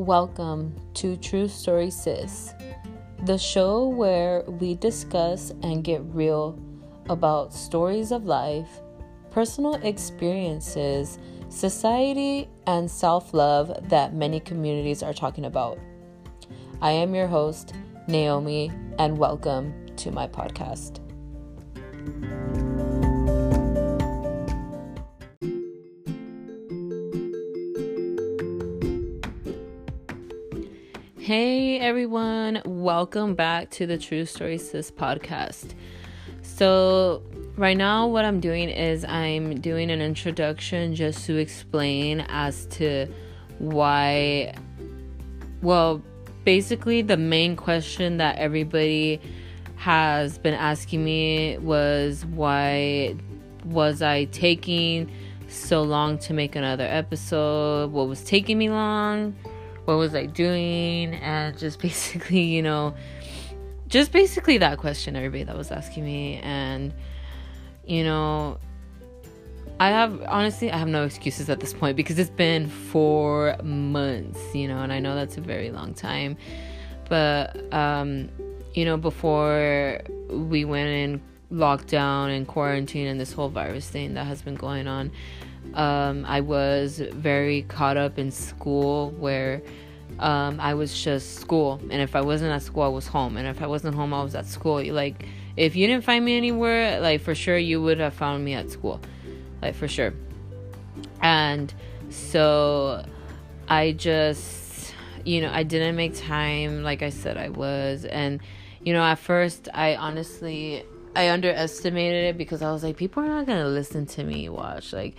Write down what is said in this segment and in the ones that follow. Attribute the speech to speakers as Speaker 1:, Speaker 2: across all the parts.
Speaker 1: Welcome to True Story Sis, the show where we discuss and get real about stories of life, personal experiences, society, and self love that many communities are talking about. I am your host, Naomi, and welcome to my podcast. Hey everyone, welcome back to the True Story Sis podcast. So, right now, what I'm doing is I'm doing an introduction just to explain as to why, well, basically, the main question that everybody has been asking me was why was I taking so long to make another episode? What was taking me long? What was I doing? And just basically, you know, just basically that question everybody that was asking me. And, you know, I have honestly, I have no excuses at this point because it's been four months, you know, and I know that's a very long time. But, um, you know, before we went in lockdown and quarantine and this whole virus thing that has been going on, um, I was very caught up in school where um, I was just school. And if I wasn't at school, I was home. And if I wasn't home, I was at school. Like, if you didn't find me anywhere, like, for sure, you would have found me at school. Like, for sure. And so I just, you know, I didn't make time like I said I was. And, you know, at first, I honestly, I underestimated it because I was like, people are not to listen to me watch. Like,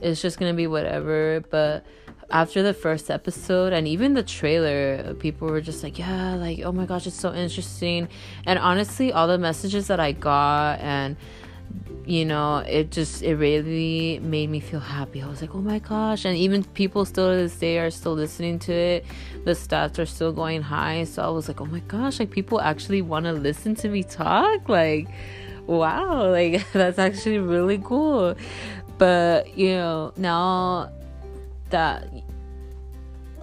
Speaker 1: it's just gonna be whatever. But after the first episode and even the trailer, people were just like, yeah, like, oh my gosh, it's so interesting. And honestly, all the messages that I got and you know, it just it really made me feel happy. I was like, oh my gosh, and even people still to this day are still listening to it. The stats are still going high, so I was like, oh my gosh, like people actually want to listen to me talk. Like, wow, like that's actually really cool. But, you know, now that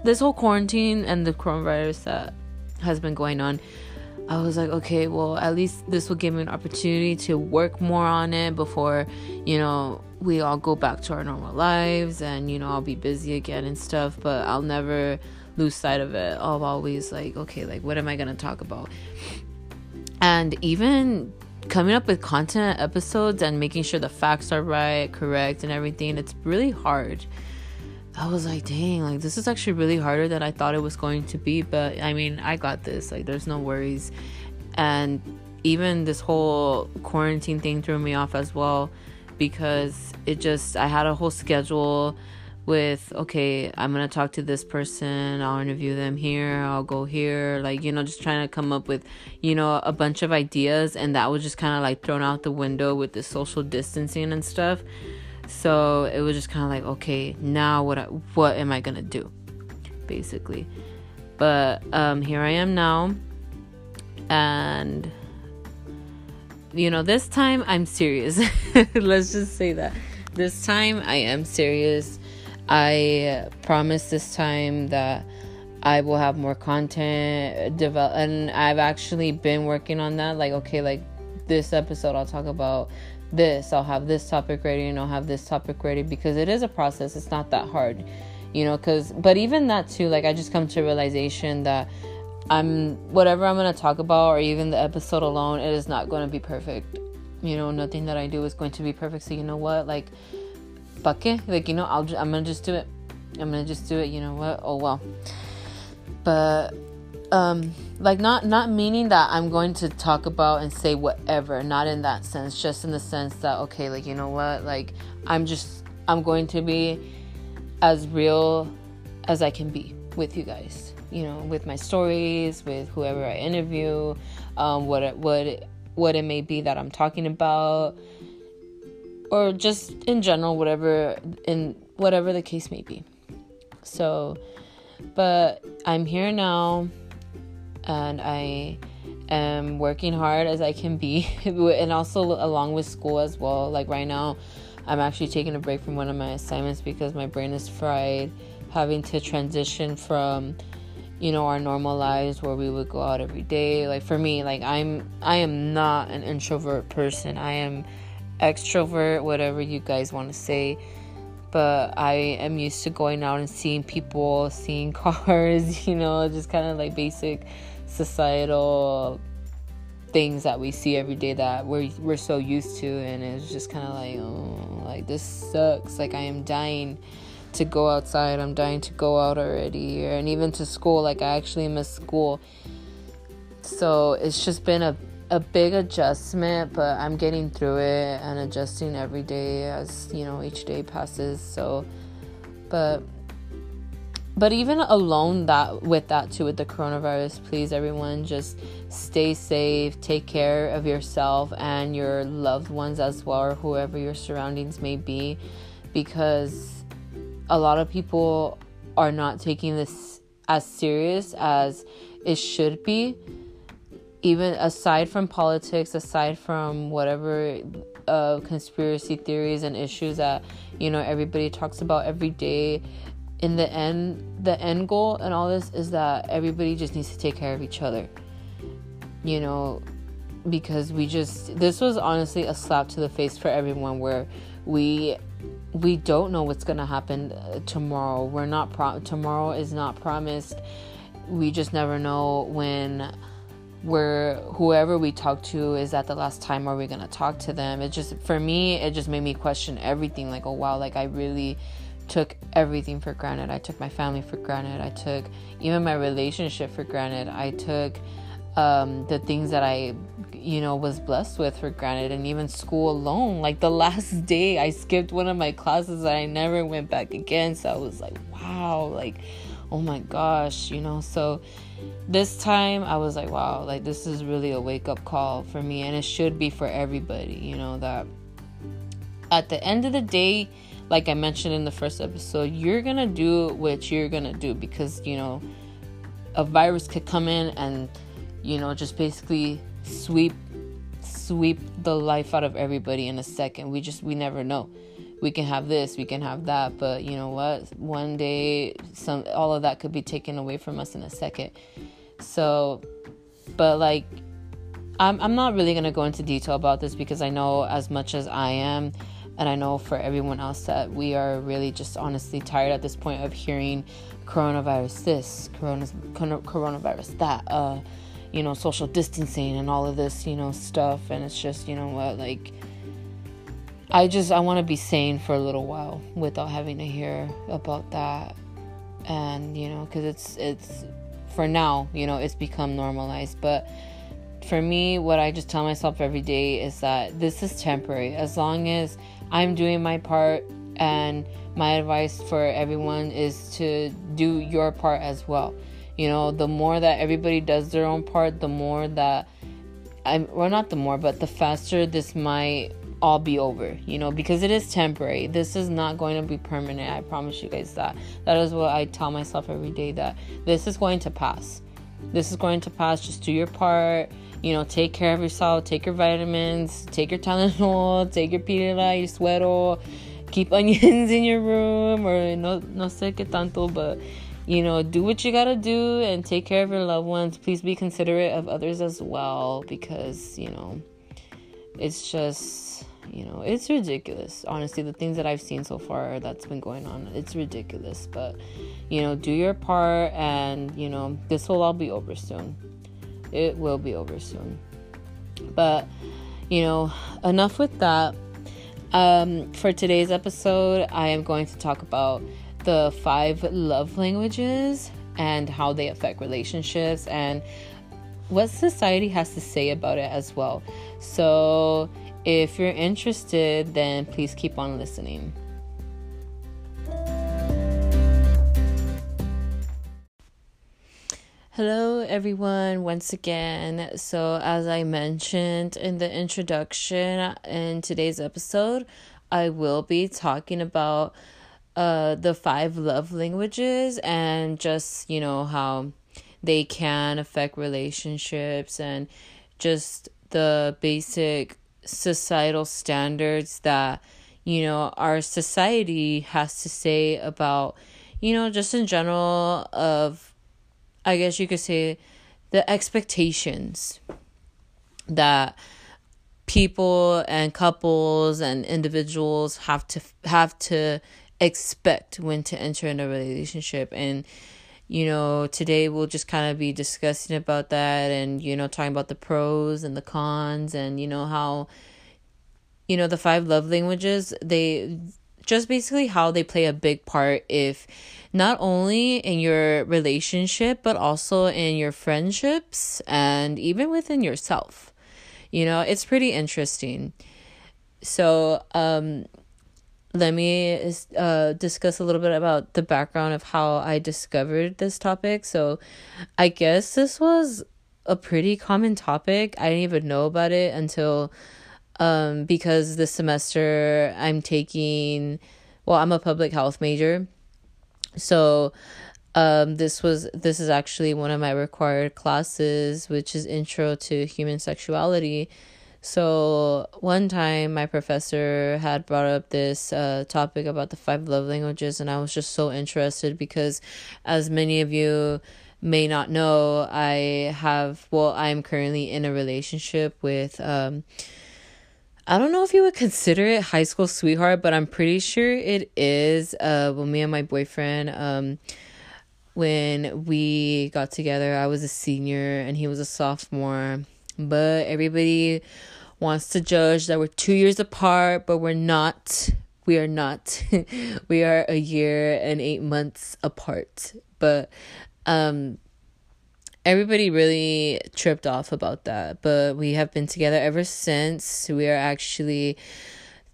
Speaker 1: this whole quarantine and the coronavirus that has been going on, I was like, okay, well, at least this will give me an opportunity to work more on it before, you know, we all go back to our normal lives and, you know, I'll be busy again and stuff, but I'll never lose sight of it. I'll always like, okay, like, what am I going to talk about? And even coming up with content episodes and making sure the facts are right, correct, and everything, it's really hard. I was like, dang, like this is actually really harder than I thought it was going to be. But I mean, I got this. Like, there's no worries. And even this whole quarantine thing threw me off as well because it just, I had a whole schedule with okay i'm gonna talk to this person i'll interview them here i'll go here like you know just trying to come up with you know a bunch of ideas and that was just kind of like thrown out the window with the social distancing and stuff. So it was just kind of like okay now what I, what am i gonna do basically. But um here i am now and you know this time i'm serious. Let's just say that. This time i am serious I promise this time that I will have more content develop and I've actually been working on that like okay like this episode I'll talk about this I'll have this topic ready and I'll have this topic ready because it is a process it's not that hard you know cuz but even that too like I just come to realization that I'm whatever I'm going to talk about or even the episode alone it is not going to be perfect you know nothing that I do is going to be perfect so you know what like ¿Para qué? Like, you know, I'll just, I'm gonna just do it. I'm gonna just do it. You know what? Oh well. But um like not not meaning that I'm going to talk about and say whatever, not in that sense, just in the sense that okay, like you know what? Like I'm just I'm going to be as real as I can be with you guys. You know, with my stories, with whoever I interview, um what it what what it may be that I'm talking about or just in general whatever in whatever the case may be. So but i'm here now and i am working hard as i can be and also along with school as well. Like right now i'm actually taking a break from one of my assignments because my brain is fried having to transition from you know our normal lives where we would go out every day. Like for me like i'm i am not an introvert person. I am extrovert whatever you guys want to say. But i am used to going out and seeing people seeing cars you know just kind of like basic societal things that we see every day that we're we're so used to. And it's just kind of like oh like this sucks. Like i am dying to go outside. I'm dying to go out already. And even to school like i actually miss school. So it's just been a a big adjustment but i'm getting through it and adjusting every day as you know each day passes so. But but even alone that with that too with the coronavirus please everyone just stay safe take care of yourself and your loved ones as well or whoever your surroundings may be because a lot of people are not taking this as serious as it should be even aside from politics aside from whatever uh, conspiracy theories and issues that you know everybody talks about every day in the end the end goal and all this is that everybody just needs to take care of each other you know because we just this was honestly a slap to the face for everyone where we we don't know what's to happen uh, tomorrow. We're not pro- tomorrow is not promised. We just never know when we're whoever we talk to is that the last time are we to talk to them it just for me it just made me question everything like oh wow like i really took everything for granted. I took my family for granted. I took even my relationship for granted. I took um, the things that I, you know, was blessed with for granted, and even school alone. Like the last day, I skipped one of my classes and I never went back again. So I was like, wow, like, oh my gosh, you know. So this time I was like, wow, like this is really a wake up call for me, and it should be for everybody, you know, that at the end of the day, like I mentioned in the first episode, you're gonna do what you're gonna do because you know a virus could come in and you know just basically sweep sweep the life out of everybody in a second. We just we never know. We can have this, we can have that, but you know what? One day some all of that could be taken away from us in a second. So but like I'm I'm not really going to go into detail about this because I know as much as I am and I know for everyone else that we are really just honestly tired at this point of hearing coronavirus this, corona, coronavirus that, uh, you know, social distancing and all of this, you know, stuff. And it's just, you know what, like, I just, I want to be sane for a little while without having to hear about that. And, you know, because it's, it's, for now, you know, it's become normalized. But, for me, what I just tell myself every day is that this is temporary. As long as I'm doing my part, and my advice for everyone is to do your part as well. You know, the more that everybody does their own part, the more that I'm, well, not the more, but the faster this might all be over, you know, because it is temporary. This is not going to be permanent. I promise you guys that. That is what I tell myself every day that this is going to pass. This is going to pass. Just do your part you know, take care of yourself, take your vitamins, take your Tylenol, take your Pedialyte, your Suero, keep onions in your room, or no, no sé qué tanto, but you know, do what you gotta do and take care of your loved ones. Please be considerate of others as well because, you know, it's just, you know, it's ridiculous. Honestly, the things that I've seen so far that's been going on, it's ridiculous. But, you know, do your part and, you know, this will all be over soon it will be over soon. But, you know, enough with that. Um, for today's episode, I am going to talk about the five love languages and how they affect relationships and what society has to say about it as well. So, if you're interested, then please keep on listening. Hello, everyone, once again. So, as I mentioned in the introduction in today's episode, I will be talking about uh, the five love languages and just, you know, how they can affect relationships and just the basic societal standards that, you know, our society has to say about, you know, just in general of I guess you could say the expectations that people and couples and individuals have to have to expect when to enter in a relationship. And you know today we'll just kind of be discussing about that and you know talking about the pros and the cons and you know how you know the five love languages they just basically how they play a big part if not only in your relationship but also in your friendships and even within yourself. You know it's pretty interesting. So um let me uh, discuss a little bit about the background of how I discovered this topic. So, I guess this was a pretty common topic. I didn't even know about it until um, because this semester I'm taking, well, I'm a public health major. So, um, this was this is actually one of my required classes, which is Intro to Human Sexuality. So one time my professor had brought up this uh, topic about the five love languages, and I was just so interested because, as many of you may not know, I have well, I'm currently in a relationship with um, I don't know if you would consider it high school sweetheart, but I'm pretty sure it is. Uh, when me and my boyfriend, um, when we got together, I was a senior and he was a sophomore. But everybody wants to judge that we're two years apart, but we're not. We are not. we are a year and eight months apart. But um everybody really tripped off about that. But we have been together ever since. We are actually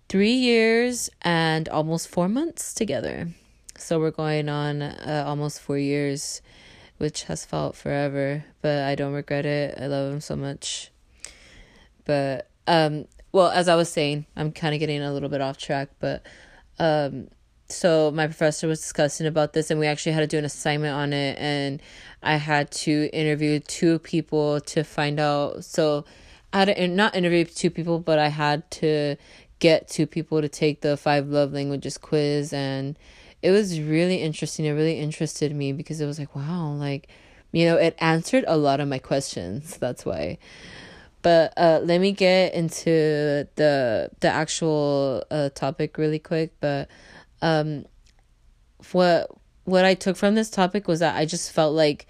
Speaker 1: three years and almost four months together. So we're going on uh, almost four years, which has felt forever, but I don't regret it. I love him so much. But um well, as I was saying, I'm kind of getting a little bit off track, but um so my professor was discussing about this and we actually had to do an assignment on it and I had to interview two people to find out. So I had to not interview two people, but I had to get two people to take the five love languages quiz and it was really interesting. It really interested me because it was like, wow, like, you know, it answered a lot of my questions. That's why. But uh, let me get into the the actual uh, topic really quick. But um, what what I took from this topic was that I just felt like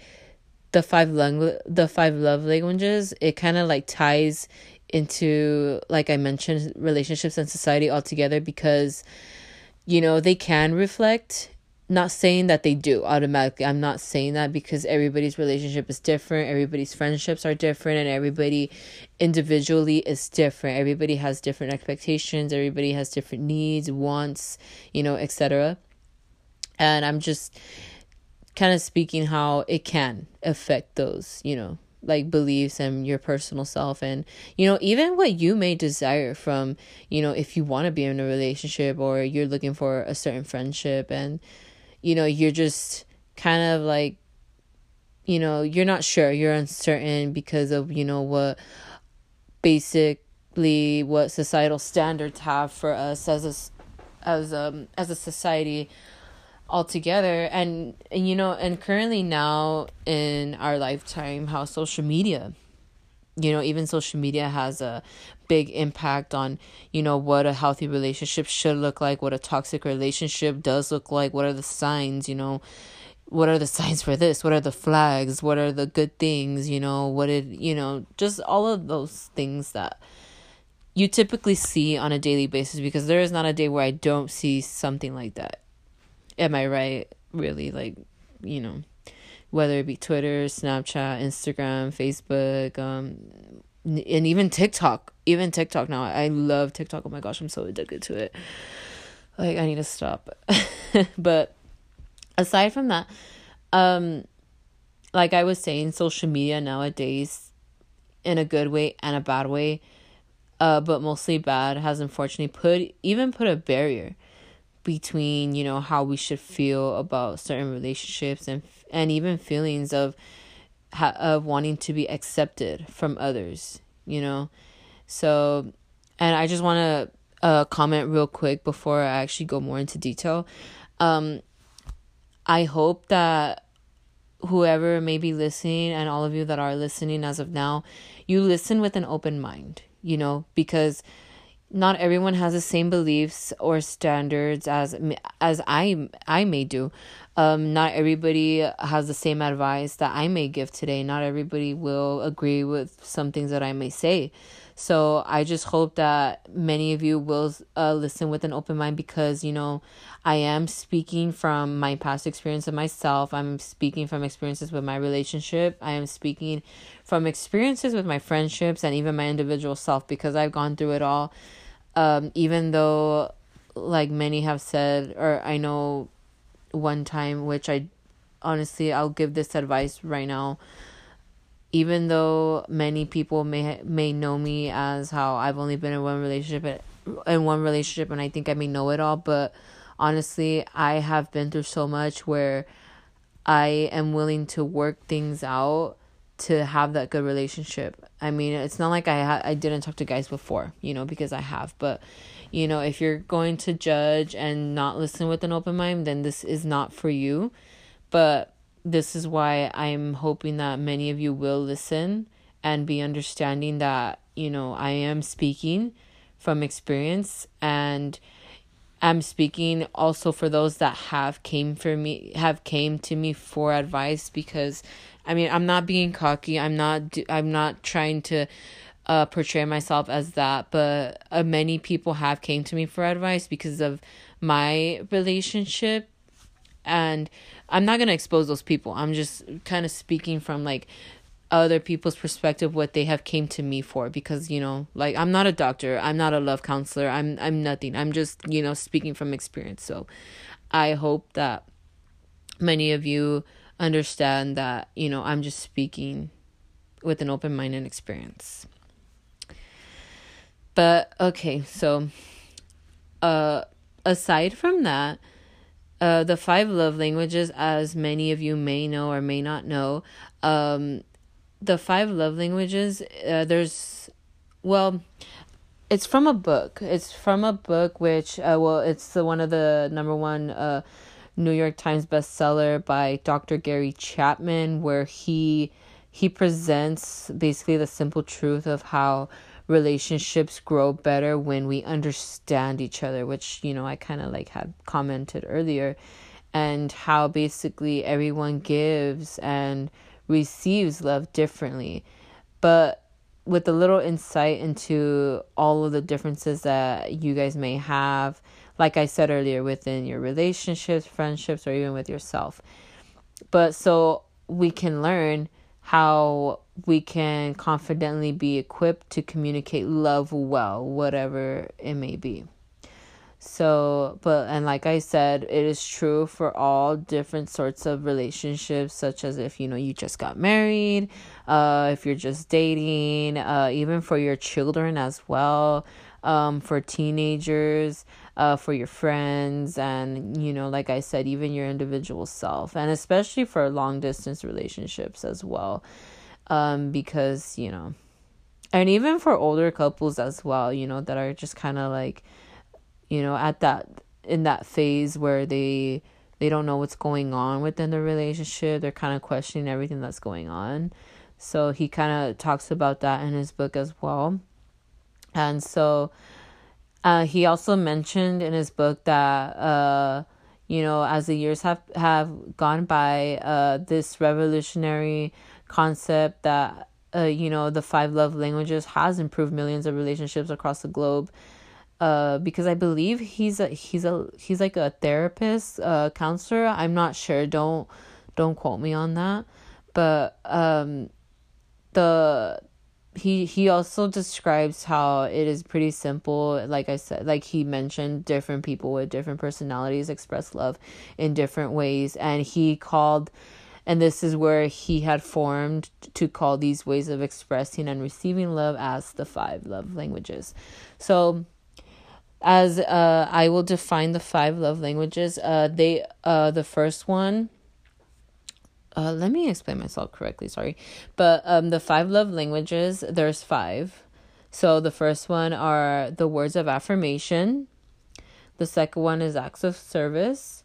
Speaker 1: the five langu- the five love languages it kind of like ties into like I mentioned relationships and society altogether because you know they can reflect. Not saying that they do automatically. I'm not saying that because everybody's relationship is different everybody's friendships are different and everybody individually is different. Everybody has different expectations everybody has different needs wants you know etc and i'm just kind of speaking how it can affect those you know like beliefs and your personal self and you know even what you may desire from you know if you want to be in a relationship or you're looking for a certain friendship and you know you're just kind of like you know you're not sure you're uncertain because of you know what basically what societal standards have for us as a as um as a society altogether. And, and you know and currently now in our lifetime how social media you know even social media has a big impact on you know what a healthy relationship should look like what a toxic relationship does look like what are the signs you know what are the signs for this what are the flags what are the good things you know what did you know just all of those things that you typically see on a daily basis because there is not a day where I don't see something like that am I right? Really, like, you know, whether it be Twitter, Snapchat, Instagram, Facebook, um, and even TikTok. Even TikTok now. I love TikTok. Oh my gosh, I'm so addicted to it. Like, I need to stop. but aside from that, um, like I was saying, social media nowadays, in a good way and a bad way, uh, but mostly bad, has unfortunately put even put a barrier between you know how we should feel about certain relationships and and even feelings of of wanting to be accepted from others you know? So and i just want to uh comment real quick before i actually go more into detail. Um i hope that whoever may be listening and all of you that are listening as of now, you listen with an open mind, you know, because not everyone has the same beliefs or standards as as I I may do. Um, not everybody has the same advice that I may give today. Not everybody will agree with some things that I may say. So I just hope that many of you will uh, listen with an open mind because, you know, I am speaking from my past experience of myself. I'm speaking from experiences with my relationship. I am speaking from experiences with my friendships and even my individual self because I've gone through it all. Um, even though, like many have said, or I know one time, which I honestly, I'll give this advice right now even though many people may may know me as how I've only been in one relationship in one relationship and I think I may know it all but honestly I have been through so much where I am willing to work things out to have that good relationship. I mean, it's not like I ha- I didn't talk to guys before, you know, because I have, but you know, if you're going to judge and not listen with an open mind, then this is not for you. But this is why I'm hoping that many of you will listen and be understanding that, you know, I am speaking from experience and I'm speaking also for those that have came for me have came to me for advice because I mean, I'm not being cocky. I'm not I'm not trying to uh, portray myself as that, but uh, many people have came to me for advice because of my relationship. And I'm not going to expose those people. I'm just kind of speaking from like other people's perspective what they have came to me for because you know like I'm not a doctor. I'm not a love counselor. I'm I'm nothing. I'm just you know speaking from experience. So I hope that many of you understand that you know I'm just speaking with an open mind and experience but okay so uh aside from that uh, the five love languages, as many of you may know or may not know, um, the five love languages, uh, there's, well, it's from a book. It's from a book which, uh, well, it's the one of the number one uh, New York Times bestseller by Dr. Gary Chapman, where he he presents basically the simple truth of how relationships grow better when we understand each other, which, you know, I kind of like had commented earlier, and how basically everyone gives and receives love differently. But with a little insight into all of the differences that you guys may have, like I said earlier, within your relationships, friendships, or even with yourself. But so we can learn how we can confidently be equipped to communicate love well, whatever it may be. So, but, and like I said, it is true for all different sorts of relationships, such as if, you know, you just got married, uh, if you're just dating, uh, even for your children as well, um, for teenagers, uh, for your friends, and, you know, like I said, even your individual self, and especially for long distance relationships as well um, because you know, and even for older couples as well, you know, that are just kind of like, you know, at that in that phase where they they don't know what's going on within the relationship. They're kind of questioning everything that's going on. So he kind of talks about that in his book as well. And so uh, he also mentioned in his book that uh, you know as the years have have gone by, uh, this revolutionary concept that uh, you know the five love languages has improved millions of relationships across the globe uh, because I believe he's a he's a he's like a therapist, uh, counselor. I'm not sure. Don't don't quote me on that. But um, the he he also describes how it is pretty simple. Like I said, like he mentioned, different people with different personalities express love in different ways, and he called and this is where he had formed to call these ways of expressing and receiving love as the five love languages. So, as uh, I will define the five love languages, uh, they uh, the first one. Uh, let me explain myself correctly. Sorry, but um, the five love languages. There's five. So the first one are the words of affirmation. The second one is acts of service.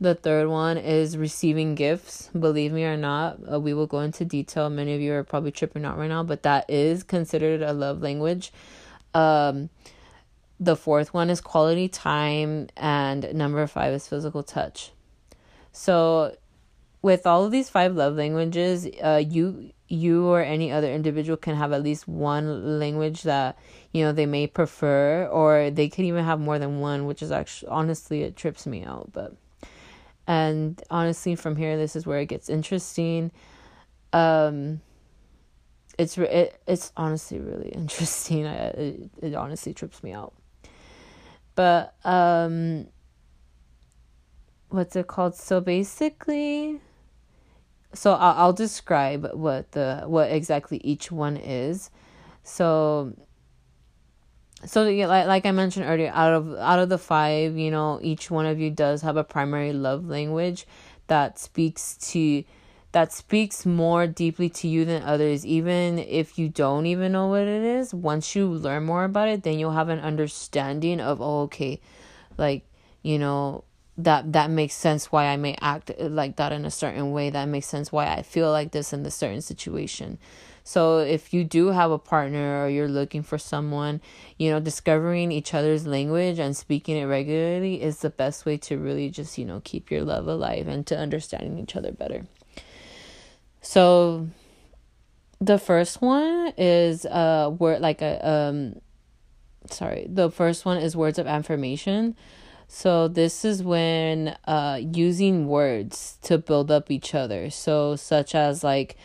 Speaker 1: The third one is receiving gifts. Believe me or not, uh, we will go into detail. Many of you are probably tripping out right now, but that is considered a love language. Um, the fourth one is quality time, and number five is physical touch. So, with all of these five love languages, uh, you you or any other individual can have at least one language that you know they may prefer, or they could even have more than one, which is actually honestly it trips me out, but and honestly from here this is where it gets interesting. Um it's it, it's honestly really interesting. It, it honestly trips me out. But um what's it called? So basically so I'll, I'll describe what the what exactly each one is. So so like like I mentioned earlier, out of out of the five, you know, each one of you does have a primary love language that speaks to that speaks more deeply to you than others. Even if you don't even know what it is once you learn more about it then you'll have an understanding of oh okay like you know that that makes sense why i may act like that in a certain way that makes sense why i feel like this in this certain situation so if you do have a partner or you're looking for someone, you know, discovering each other's language and speaking it regularly is the best way to really just, you know, keep your love alive and to understanding each other better. So the first one is uh word like a um sorry, the first one is words of affirmation. So this is when uh using words to build up each other. So such as like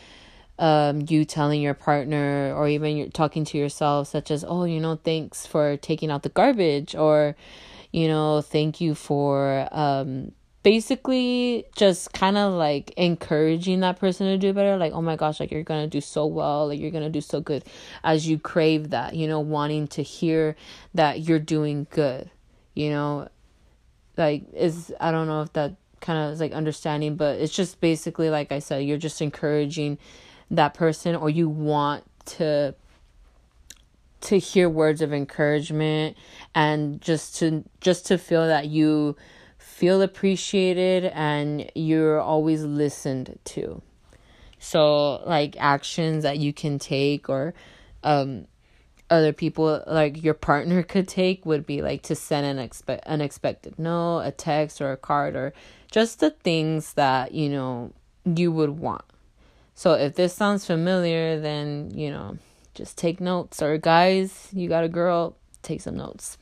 Speaker 1: um, you telling your partner or even you're talking to yourself, such as, oh, you know, thanks for taking out the garbage, or, you know, thank you for um, basically just kind of like encouraging that person to do better. Like, oh my gosh, like you're gonna do so well, like you're gonna do so good as you crave that, you know, wanting to hear that you're doing good, you know, like is, I don't know if that kind of is like understanding, but it's just basically like I said, you're just encouraging that person or you want to to hear words of encouragement and just to just to feel that you feel appreciated and you're always listened to. So like actions that you can take or um other people like your partner could take would be like to send an expect unexpected note a text or a card or just the things that you know you would want so if this sounds familiar, then, you know, just take notes. Or guys, you got a girl, take some notes.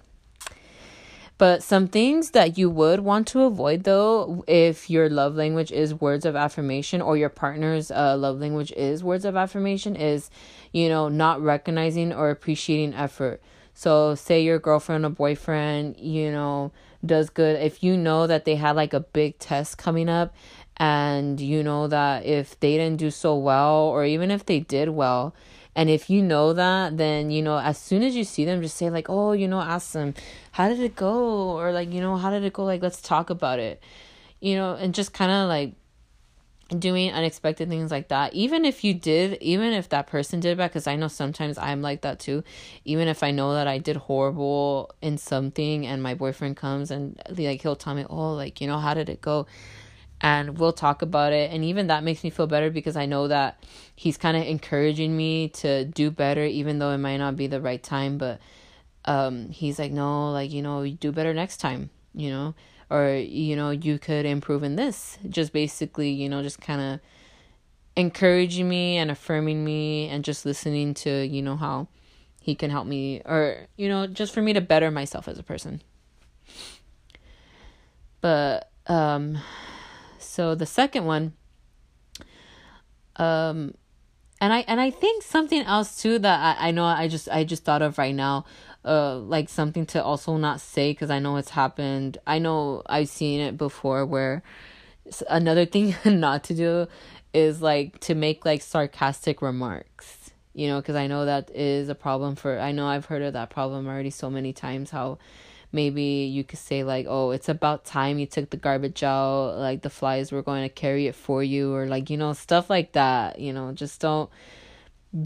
Speaker 1: But some things that you would want to avoid though, if your love language is words of affirmation or your partner's uh, love language is words of affirmation, is, you know, not recognizing or appreciating effort. So, say your girlfriend or boyfriend, you know, does good. If you know that they had like a big test coming up and you know that if they didn't do so well or even if they did well and if you know that then you know as soon as you see them just say like oh you know ask them how did it go? Or like you know how did it go? Like let's talk about it. You know and just kind of like doing unexpected things like that. Even if you did even if that person did bad because i know sometimes i'm like that too. Even if i know that i did horrible in something and my boyfriend comes and like he'll tell me oh like you know how did it go and we'll talk about it. And even that makes me feel better because i know that he's kind of encouraging me to do better even though it might not be the right time. But um he's like no like you know you do better next time you know or you know you could improve in this. Just basically you know just kind of encouraging me and affirming me and just listening to you know how he can help me or you know just for me to better myself as a person. But um so the second one, um, and I and I think something else too that I, I know I just I just thought of right now, uh, like something to also not say because I know it's happened. I know I've seen it before where another thing not to do is like to make like sarcastic remarks you know because i know that is a problem for i know i've heard of that problem already so many times how maybe you could say like oh it's about time you took the garbage out like the flies were going to carry it for you or like you know stuff like that you know just don't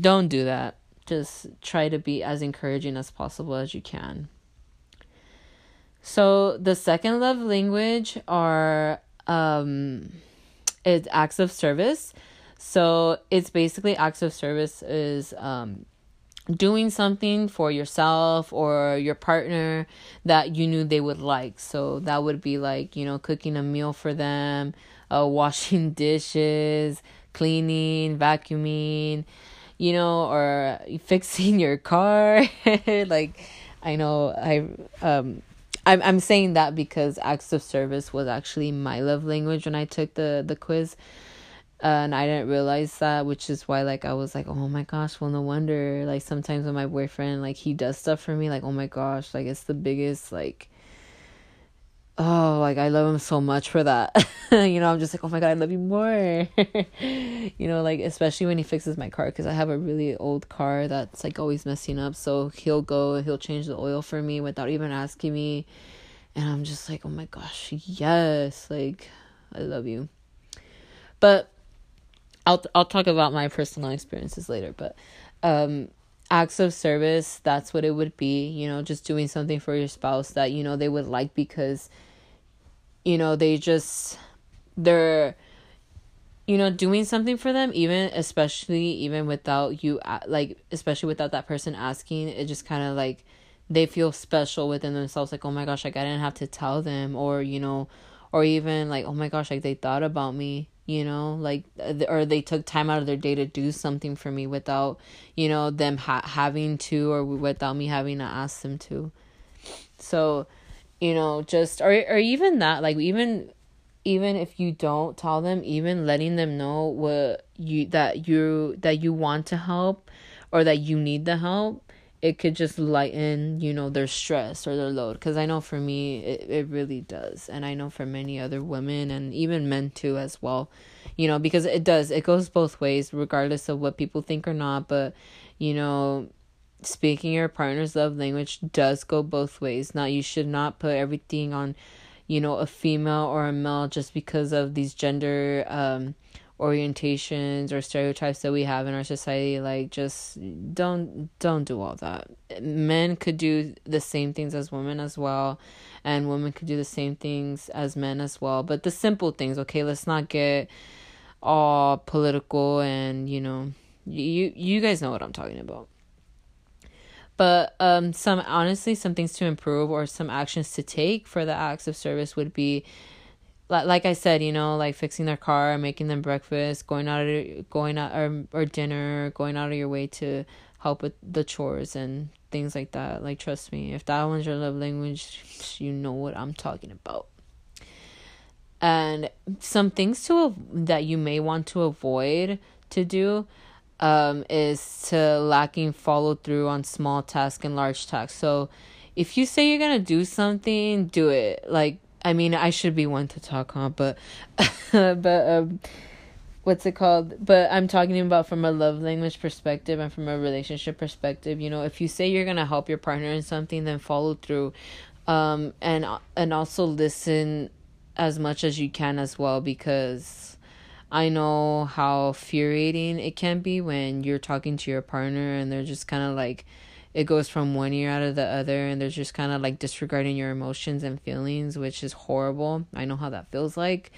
Speaker 1: don't do that just try to be as encouraging as possible as you can so the second love language are um it's acts of service. So it's basically acts of service is um doing something for yourself or your partner that you knew they would like. So that would be like, you know, cooking a meal for them, uh, washing dishes, cleaning, vacuuming, you know, or fixing your car. like I know I um I'm I'm saying that because acts of service was actually my love language when I took the the quiz uh, and I didn't realize that, which is why like I was like, oh my gosh, well no wonder. Like sometimes when my boyfriend like he does stuff for me, like oh my gosh, like it's the biggest like oh like I love him so much for that. you know, I'm just like, oh my god, I love you more. you know, like especially when he fixes my car because I have a really old car that's like always messing up. So he'll go he'll change the oil for me without even asking me. And I'm just like, oh my gosh, yes, like I love you. But I'll I'll talk about my personal experiences later, but um acts of service, that's what it would be, you know, just doing something for your spouse that you know they would like because you know, they just they're you know doing something for them even especially even without you like especially without that person asking it just kind of like they feel special within themselves like oh my gosh like i didn't have to tell them or you know or even like oh my gosh like they thought about me you know like uh, or they took time out of their day to do something for me without you know them ha- having to or without me having to ask them to. So you know just or or even that like even even if you don't tell them even letting them know what you that you that you want to help or that you need the help it could just lighten you know their stress or their load. Because i know for me it, it really does. And i know for many other women and even men too as well you know because it does. It goes both ways regardless of what people think or not. But you know speaking your partner's love language does go both ways. Now you should not put everything on you know a female or a male just because of these gender um orientations or stereotypes that we have in our society like just don't don't do all that. Men could do the same things as women as well and women could do the same things as men as well. But the simple things okay let's not get all political and you know you you guys know what I'm talking about. But um some honestly some things to improve or some actions to take for the acts of service would be like I said, you know, like fixing their car, making them breakfast, going out of going out or or dinner, going out of your way to help with the chores and things like that. Like trust me, if that one's your love language, you know what I'm talking about. And some things to that you may want to avoid to do um is to lacking follow through on small tasks and large tasks. So if you say you're to do something, do it. Like I mean, I should be one to talk, huh? But, but um, what's it called? But I'm talking about from a love language perspective and from a relationship perspective. You know, if you say you're gonna help your partner in something, then follow through, um, and and also listen as much as you can as well because I know how infuriating it can be when you're talking to your partner and they're just kind of like it goes from one ear out of the other and they're just kind of like disregarding your emotions and feelings which is horrible. I know how that feels like.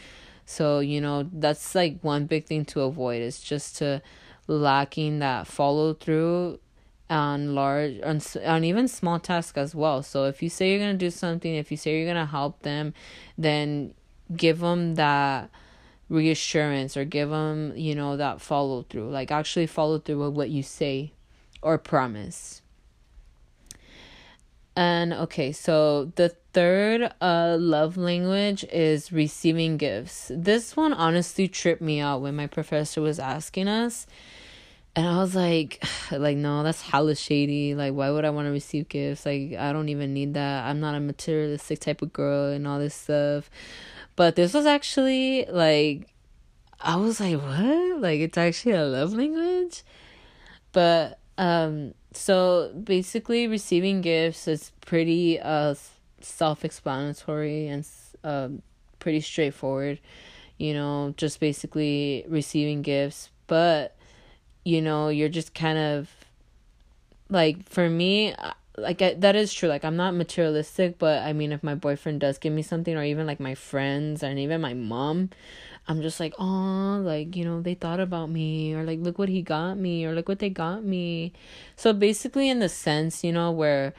Speaker 1: So you know that's like one big thing to avoid is just to lacking that follow through on large on, on even small tasks as well. So if you say you're to do something if you say you're to help them then give them that reassurance or give them you know that follow through like actually follow through with what you say or promise and okay, so the third uh love language is receiving gifts. This one honestly tripped me out when my professor was asking us. And I was like, like no, that's hella shady. Like why would I want to receive gifts? Like I don't even need that. I'm not a materialistic type of girl and all this stuff. But this was actually like I was like, what? Like it's actually a love language? But um so basically receiving gifts is pretty uh self-explanatory and um pretty straightforward you know just basically receiving gifts. But you know you're just kind of like for me like I, that is true. Like i'm not materialistic but i mean if my boyfriend does give me something or even like my friends and even my mom i'm just like oh like you know they thought about me or like look what he got me or look what they got me. So basically in the sense you know where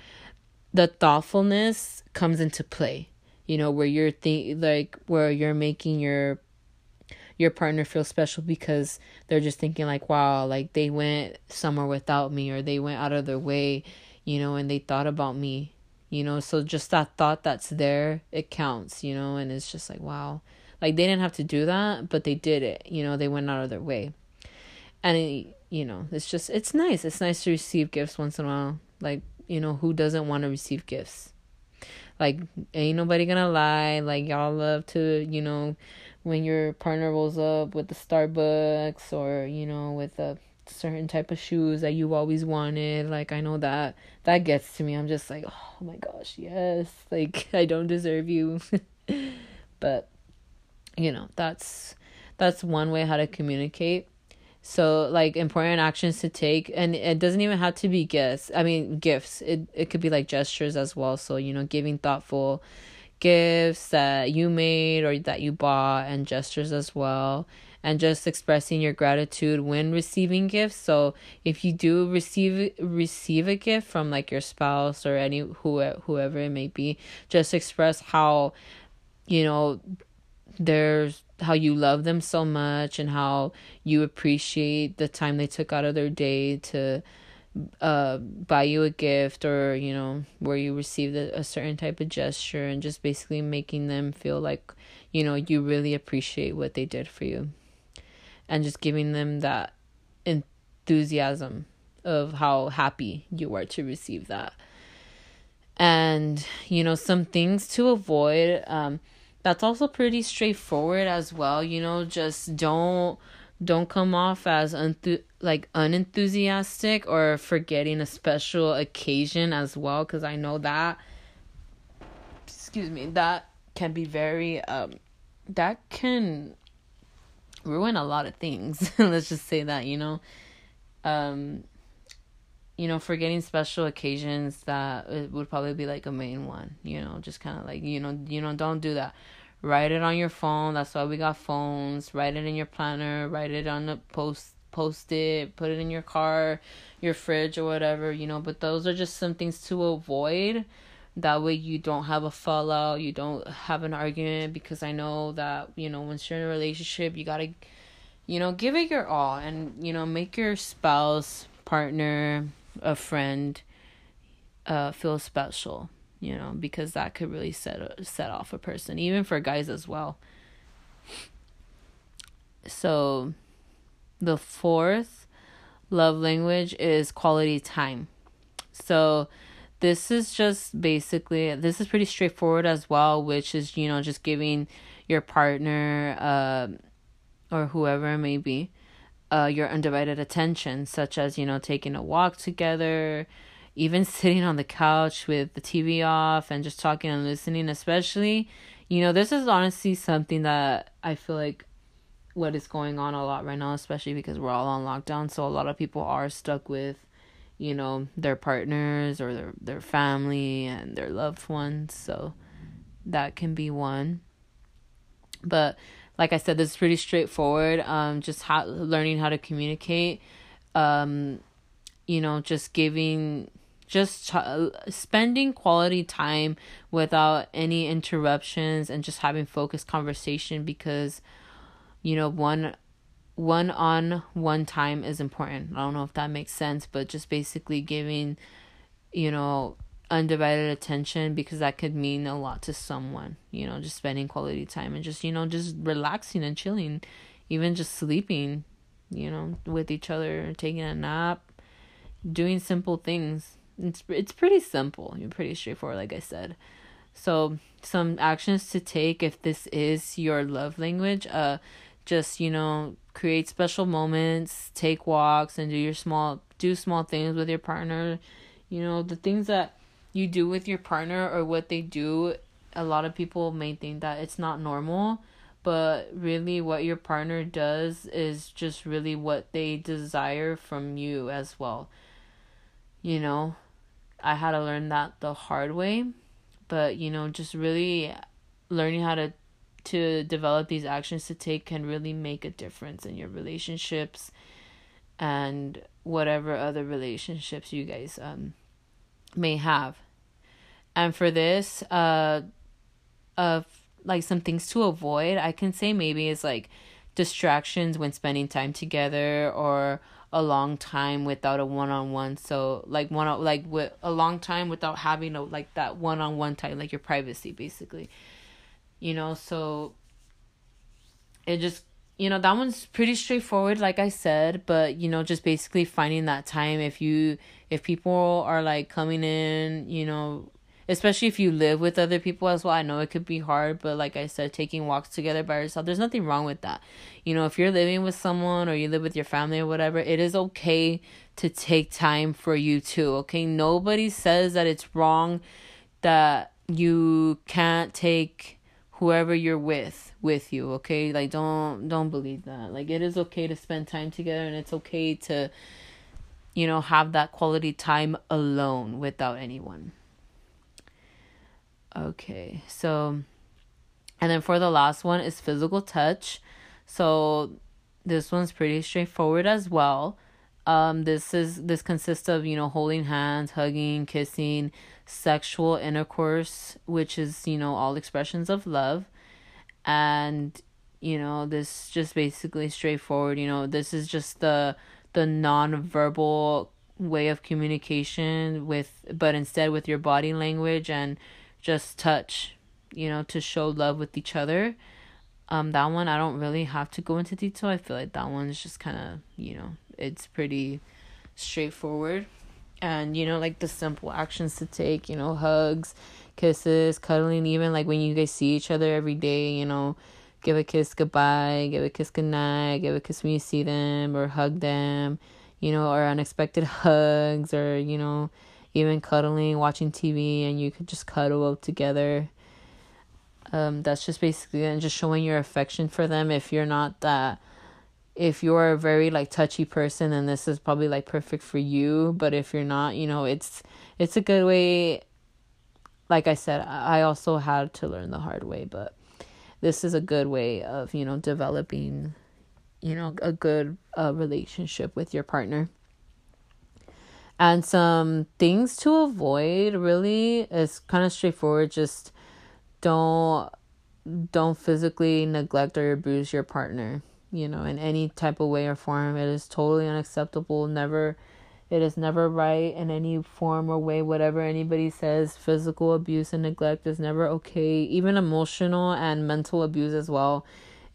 Speaker 1: the thoughtfulness comes into play you know where you're think like where you're making your your partner feel special because they're just thinking like wow like they went somewhere without me or they went out of their way you know and they thought about me you know? So just that thought that's there it counts you know? And it's just like wow like they didn't have to do that but they did it. You know they went out of their way. And it, you know it's just it's nice. It's nice to receive gifts once in a while. Like you know who doesn't want to receive gifts? Like ain't nobody gonna lie. Like y'all love to you know when your partner rolls up with the Starbucks or you know with a certain type of shoes that you've always wanted. Like I know that that gets to me. I'm just like oh my gosh yes. Like I don't deserve you. But you know that's that's one way how to communicate. So like important actions to take and it doesn't even have to be gifts. I mean gifts. It, it could be like gestures as well. So you know giving thoughtful gifts that you made or that you bought and gestures as well. And just expressing your gratitude when receiving gifts. So if you do receive receive a gift from like your spouse or any who whoever it may be just express how you know there's how you love them so much and how you appreciate the time they took out of their day to uh buy you a gift or you know where you received a, a certain type of gesture and just basically making them feel like you know you really appreciate what they did for you. And just giving them that enthusiasm of how happy you are to receive that. And you know some things to avoid um that's also pretty straightforward as well you know just don't don't come off as unthu- like unenthusiastic or forgetting a special occasion as well because i know that excuse me that can be very um that can ruin a lot of things let's just say that you know? Um you know forgetting special occasions that it would probably be like a main one you know just kind of like you know you know don't do that write it on your phone. That's why we got phones. Write it in your planner. Write it on the post post it. Put it in your car, your fridge, or whatever. You know. But those are just some things to avoid. That way you don't have a fallout. You don't have an argument because I know that you know once you're in a relationship, you gotta, you know, give it your all and you know make your spouse, partner, a friend, uh, feel special you know, because that could really set set off a person, even for guys as well. So, the fourth love language is quality time. So, this is just basically this is pretty straightforward as well, which is you know just giving your partner uh, or whoever it may be uh, your undivided attention, such as you know taking a walk together, even sitting on the couch with the TV off and just talking and listening, especially, you know, this is honestly something that I feel like what is going on a lot right now, especially because we're all on lockdown. So a lot of people are stuck with, you know, their partners or their their family and their loved ones. So that can be one. But like I said, this is pretty straightforward. Um, just how learning how to communicate. Um, you know, just giving just spending quality time without any interruptions and just having focused conversation because you know one one on one time is important i don't know if that makes sense but just basically giving you know undivided attention because that could mean a lot to someone you know just spending quality time and just you know just relaxing and chilling even just sleeping you know with each other taking a nap doing simple things it's it's pretty simple. You're pretty straightforward, like I said. So some actions to take if this is your love language. Uh, just you know create special moments, take walks, and do your small do small things with your partner. You know the things that you do with your partner or what they do. A lot of people may think that it's not normal, but really what your partner does is just really what they desire from you as well. You know, I had to learn that the hard way. But, you know, just really learning how to to develop these actions to take can really make a difference in your relationships and whatever other relationships you guys um may have. And for this, uh uh like some things to avoid, I can say maybe is like distractions when spending time together or a long time without a one-on-one. So like one like with a long time without having a like that one-on-one time like your privacy basically. You know so it just you know that one's pretty straightforward like i said but you know just basically finding that time if you if people are like coming in you know especially if you live with other people as well. I know it could be hard, but like I said, taking walks together by yourself, there's nothing wrong with that. You know, if you're living with someone or you live with your family or whatever, it is okay to take time for you too. Okay, nobody says that it's wrong that you can't take whoever you're with with you okay like don't don't believe that like it is okay to spend time together and it's okay to you know have that quality time alone without anyone Okay, so, and then for the last one is physical touch. So, this one's pretty straightforward as well. Um, this is this consists of you know holding hands, hugging, kissing, sexual intercourse, which is you know all expressions of love, and you know this just basically straightforward. You know this is just the the non-verbal way of communication with but instead with your body language and just touch, you know, to show love with each other. Um, that one I don't really have to go into detail. I feel like that one's just kind of, you know, it's pretty straightforward. And, you know, like the simple actions to take, you know, hugs, kisses, cuddling, even like when you guys see each other every day, you know, give a kiss goodbye, give a kiss goodnight, give a kiss when you see them, or hug them, you know, or unexpected hugs, or, you know, even cuddling, watching TV, and you could just cuddle up together. Um, that's just basically and just showing your affection for them. If you're not that, if you're a very like touchy person, then this is probably like perfect for you. But if you're not, you know, it's it's a good way. Like I said, I also had to learn the hard way, but this is a good way of you know developing, you know, a good uh, relationship with your partner and some things to avoid really is kind of straightforward. Just don't don't physically neglect or abuse your partner you know in any type of way or form. It is totally unacceptable. Never it is never right in any form or way whatever anybody says. Physical abuse and neglect is never okay. Even emotional and mental abuse as well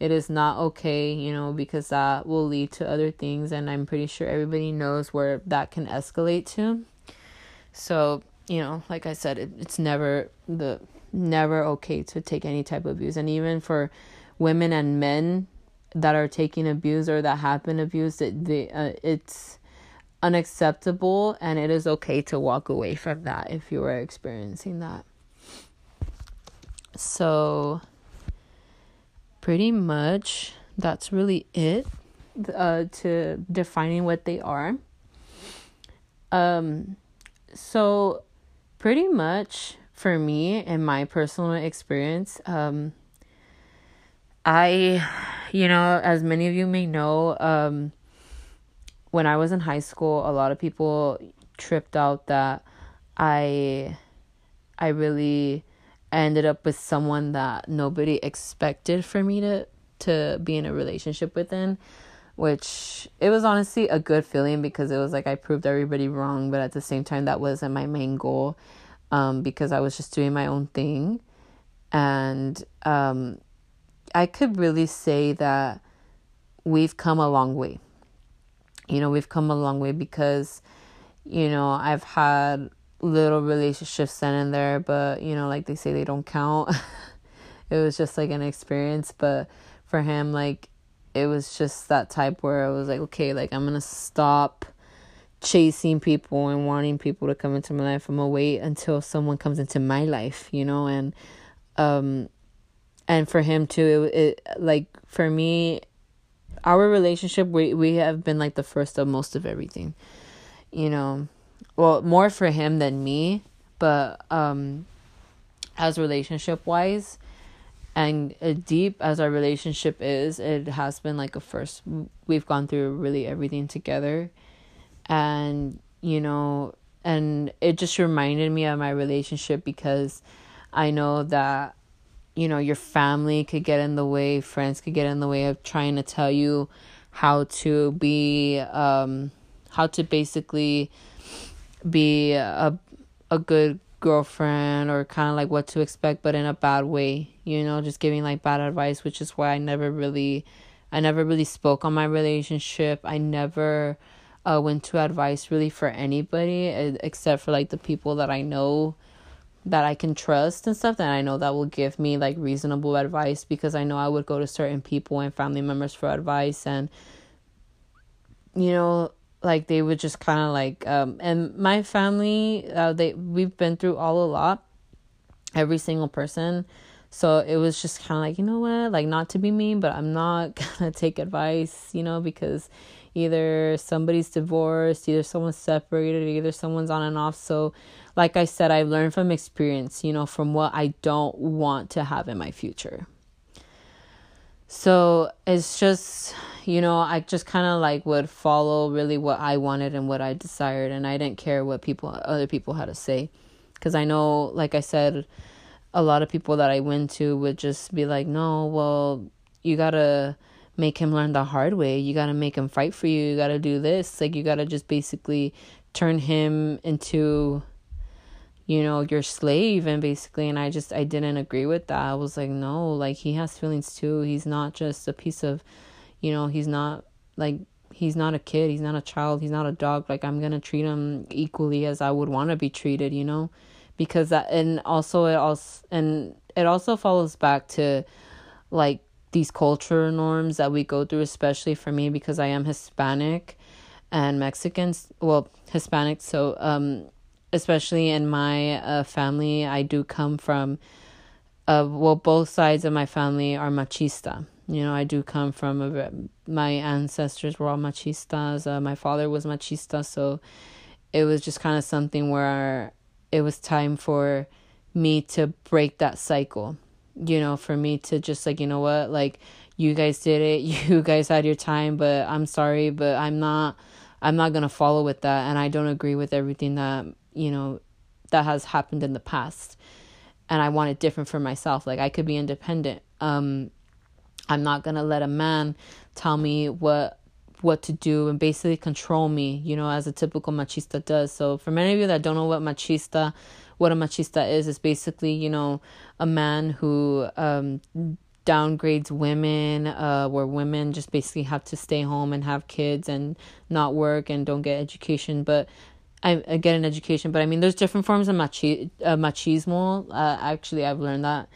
Speaker 1: it is not okay, you know, because that will lead to other things. And I'm pretty sure everybody knows where that can escalate to. So, you know, like I said, it, it's never the never okay to take any type of abuse. And even for women and men that are taking abuse or that have been abused, it, they, uh, it's unacceptable and it is okay to walk away from that if you are experiencing that. So, pretty much that's really it uh, to defining what they are. Um, so pretty much for me and my personal experience, um, I, you know, as many of you may know, um, when I was in high school, a lot of people tripped out that I, I really I ended up with someone that nobody expected for me to to be in a relationship with in which it was honestly a good feeling because it was like I proved everybody wrong, but at the same time that wasn't my main goal um, because I was just doing my own thing. And um, I could really say that we've come a long way. You know, we've come a long way because, you know, I've had little relationships sent in there, but you know, like they say, they don't count. it was just like an experience, but for him, like it was just that type where I was like, okay, like I'm gonna stop chasing people and wanting people to come into my life. I'm gonna wait until someone comes into my life, you know, and um, and for him too, it, it like for me, our relationship we we have been like the first of most of everything, you know well, more for him than me, but um as relationship wise and deep as our relationship is, it has been like a first we've gone through really everything together. And you know, and it just reminded me of my relationship because I know that you know your family could get in the way friends could get in the way of trying to tell you how to be um how to basically be a a good girlfriend or kind of like what to expect but in a bad way you know just giving like bad advice which is why i never really i never really spoke on my relationship. I never uh went to advice really for anybody except for like the people that i know that I can trust and stuff that I know that will give me like reasonable advice because I know I would go to certain people and family members for advice and you know like they would just kind of like um and my family uh, they we've been through all a lot every single person. So it was just kind of like you know what? Like not to be mean but I'm not to take advice you know because either somebody's divorced either someone's separated either someone's on and off. So like I said, I've learned from experience, you know, from what I don't want to have in my future. So it's just, you know, I just kind of like would follow really what I wanted and what I desired, and I didn't care what people, other people had to say, because I know, like I said, a lot of people that I went to would just be like, no, well, you gotta make him learn the hard way. You gotta make him fight for you. You gotta do this. Like you gotta just basically turn him into you know your slave and basically and i just i didn't agree with that i was like no like he has feelings too he's not just a piece of you know he's not like he's not a kid he's not a child he's not a dog like i'm gonna treat him equally as i would want to be treated you know because that and also it also and it also follows back to like these cultural norms that we go through especially for me because i am hispanic and mexicans well hispanic so um especially in my uh, family, I do come from, uh, well, both sides of my family are machista. You know, I do come from a, my ancestors were all machistas. Uh, my father was machista, so it was just kind of something where it was time for me to break that cycle. You know, for me to just like, you know what, like you guys did it, you guys had your time, but I'm sorry, but I'm not I'm not going to follow with that and I don't agree with everything that you know, that has happened in the past. And I want it different for myself. Like I could be independent. Um, I'm not gonna let a man tell me what what to do and basically control me, you know, as a typical machista does. So for many of you that don't know what machista what a machista is, is basically, you know, a man who um downgrades women, uh, where women just basically have to stay home and have kids and not work and don't get education. But I, I get an education, but I mean, there's different forms of machi- uh, machismo. Uh, actually, I've learned that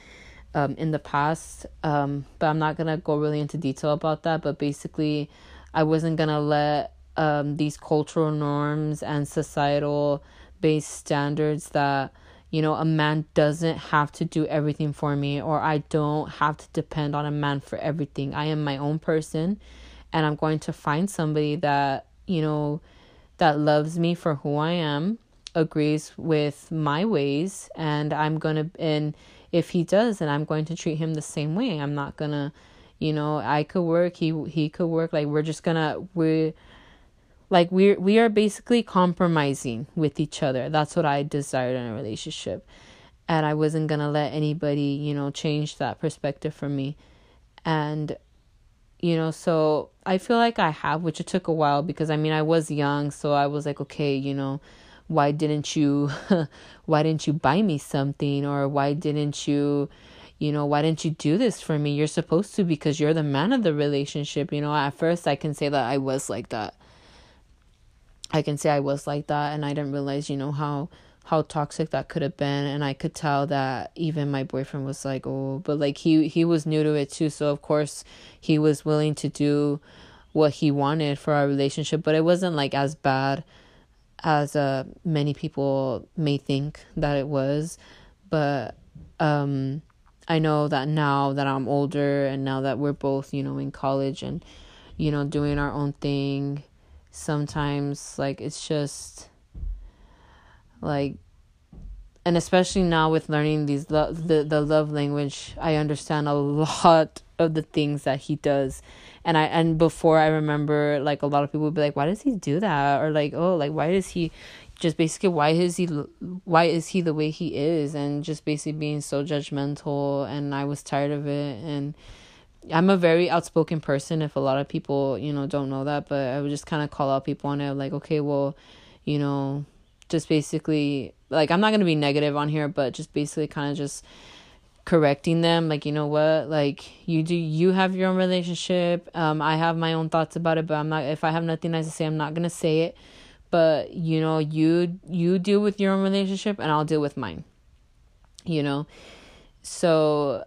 Speaker 1: um, in the past, um, but I'm not gonna go really into detail about that. But basically, I wasn't gonna let um, these cultural norms and societal based standards that you know a man doesn't have to do everything for me or I don't have to depend on a man for everything. I am my own person, and I'm going to find somebody that you know that loves me for who I am, agrees with my ways, and I'm to, and if he does, then I'm going to treat him the same way. I'm not to, you know, I could work, he he could work, like we're just to we like we're we are basically compromising with each other. That's what I desired in a relationship. And I wasn't to let anybody, you know, change that perspective for me. And you know so i feel like i have which it took a while because i mean i was young so i was like okay you know why didn't you why didn't you buy me something? Or why didn't you you know why didn't you do this for me? You're supposed to because you're the man of the relationship you know? At first i can say that i was like that. I can say i was like that and i didn't realize you know how how toxic that could have been. And i could tell that even my boyfriend was like oh but like he he was new to it too. So of course he was willing to do what he wanted for our relationship but it wasn't like as bad as uh many people may think that it was but um i know that now that i'm older and now that we're both you know in college and you know doing our own thing sometimes like it's just like and especially now with learning these lo- the the love language i understand a lot of the things that he does and i and before i remember like a lot of people would be like why does he do that? Or like oh like why does he just basically why is he why is he the way he is? And just basically being so judgmental. And i was tired of it. And i'm a very outspoken person if a lot of people you know don't know that. But i would just kind of call out people on it like okay well you know just basically like I'm not going to be negative on here, but just basically kind of just correcting them like you know what like you do you have your own relationship. Um i have my own thoughts about it but i'm not if i have nothing nice to say i'm not gonna say it. But you know you you deal with your own relationship and i'll deal with mine you know? So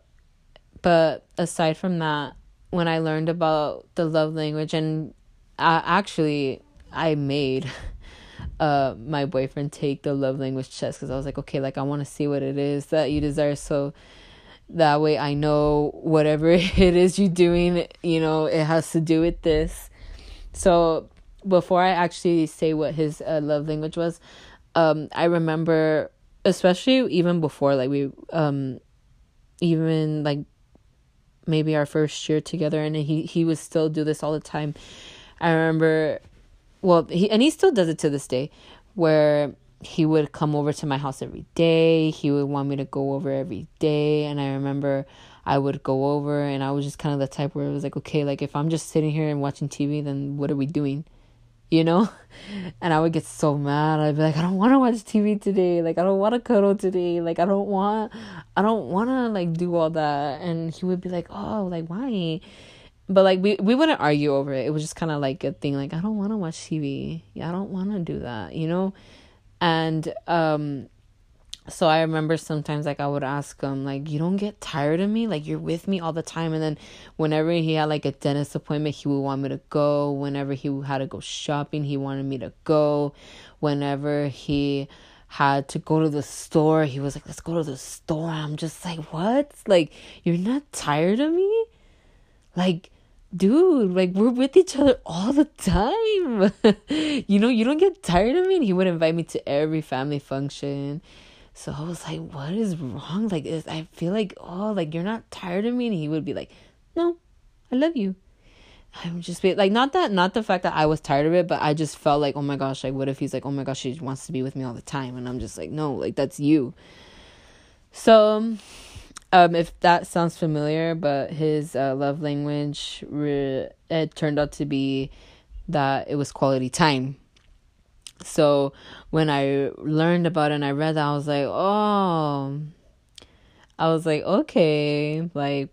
Speaker 1: but aside from that when i learned about the love language and I, actually i made uh my boyfriend take the love language test because I was like, okay, like I want to see what it is that you desire, so that way I know whatever it is you're doing, you know, it has to do with this. So before I actually say what his uh, love language was, um, I remember, especially even before, like we, um, even like maybe our first year together, and he he would still do this all the time. I remember well he and he still does it to this day where he would come over to my house every day. He would want me to go over every day. And i remember i would go over and i was just kind of the type where it was like okay like if i'm just sitting here and watching tv then what are we doing? You know? And i would get so mad. I'd be like i don't want to watch tv today. Like i don't want to cuddle today. Like i don't want i don't want to like do all that. And he would be like oh like why? But like we we wouldn't argue over it. It was just kind of like a thing. Like I don't want to watch TV. Yeah, I don't want to do that, you know? And um so I remember sometimes like I would ask him like you don't get tired of me? Like you're with me all the time and then whenever he had like a dentist appointment, he would want me to go. Whenever he had to go shopping, he wanted me to go. Whenever he had to go to the store, he was like, "Let's go to the store." I'm just like, "What? Like you're not tired of me?" Like dude, like we're with each other all the time. you know, you don't get tired of me. And he would invite me to every family function. So I was like, what is wrong? Like, I feel like, oh, like you're not tired of me. And he would be like, no, I love you. I'm just like, not that, not the fact that I was tired of it, but I just felt like, oh my gosh, like, what if he's like, oh my gosh, she wants to be with me all the time. And I'm just like, no, like, that's you. So, um, um, if that sounds familiar, but his uh, love language re- it turned out to be that it was quality time. So when I learned about it and I read that, I was like, oh, I was like, okay, like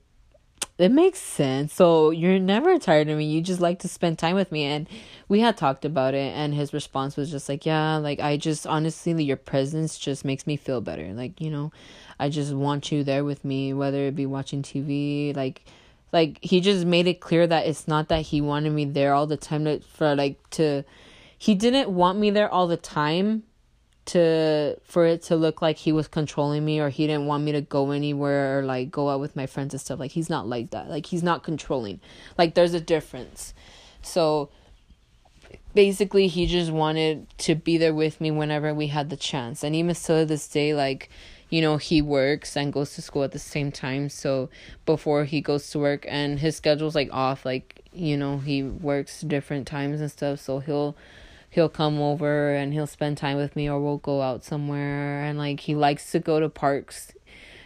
Speaker 1: it makes sense. So you're never tired of me. You just like to spend time with me. And we had talked about it, and his response was just like, yeah, like I just honestly, your presence just makes me feel better. Like, you know, I just want you there with me, whether it be watching TV, like like he just made it clear that it's not that he wanted me there all the time to for like to he didn't want me there all the time to for it to look like he was controlling me or he didn't want me to go anywhere or like go out with my friends and stuff like he's not like that. Like he's not controlling. Like there's a difference. So basically he just wanted to be there with me whenever we had the chance. And even still to this day like you know he works and goes to school at the same time. So before he goes to work and his schedule's like off like you know he works different times and stuff. So he'll he'll come over and he'll spend time with me or we'll go out somewhere. And like he likes to go to parks.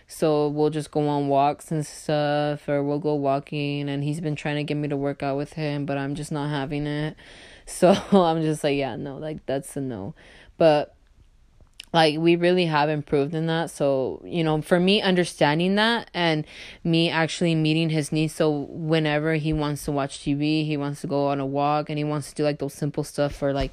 Speaker 1: So we'll just go on walks and stuff or we'll go walking. And he's been trying to get me to work out with him but i'm just not having it. So i'm just like yeah no like that's a no. But like we really have improved in that. So you know for me understanding that and me actually meeting his needs. So whenever he wants to watch tv he wants to go on a walk and he wants to do like those simple stuff for like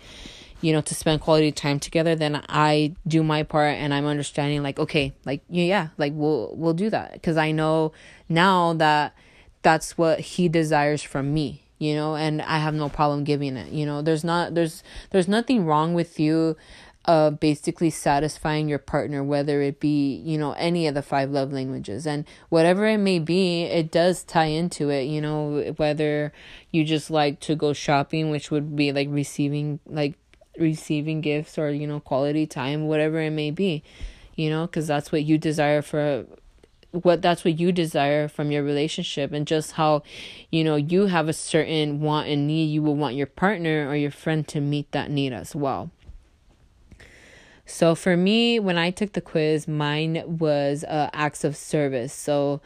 Speaker 1: you know to spend quality time together then i do my part and i'm understanding like okay like yeah like we'll we'll do that. Because i know now that that's what he desires from me you know and i have no problem giving it. You know there's not there's there's nothing wrong with you of basically satisfying your partner, whether it be, you know, any of the five love languages. And whatever it may be, it does tie into it, you know, whether you just like to go shopping, which would be like receiving, like receiving gifts or you know quality time whatever it may be you know because that's what you desire for what that's what you desire from your relationship and just how you know you have a certain want and need you will want your partner or your friend to meet that need as well so for me when i took the quiz mine was uh, acts of service. So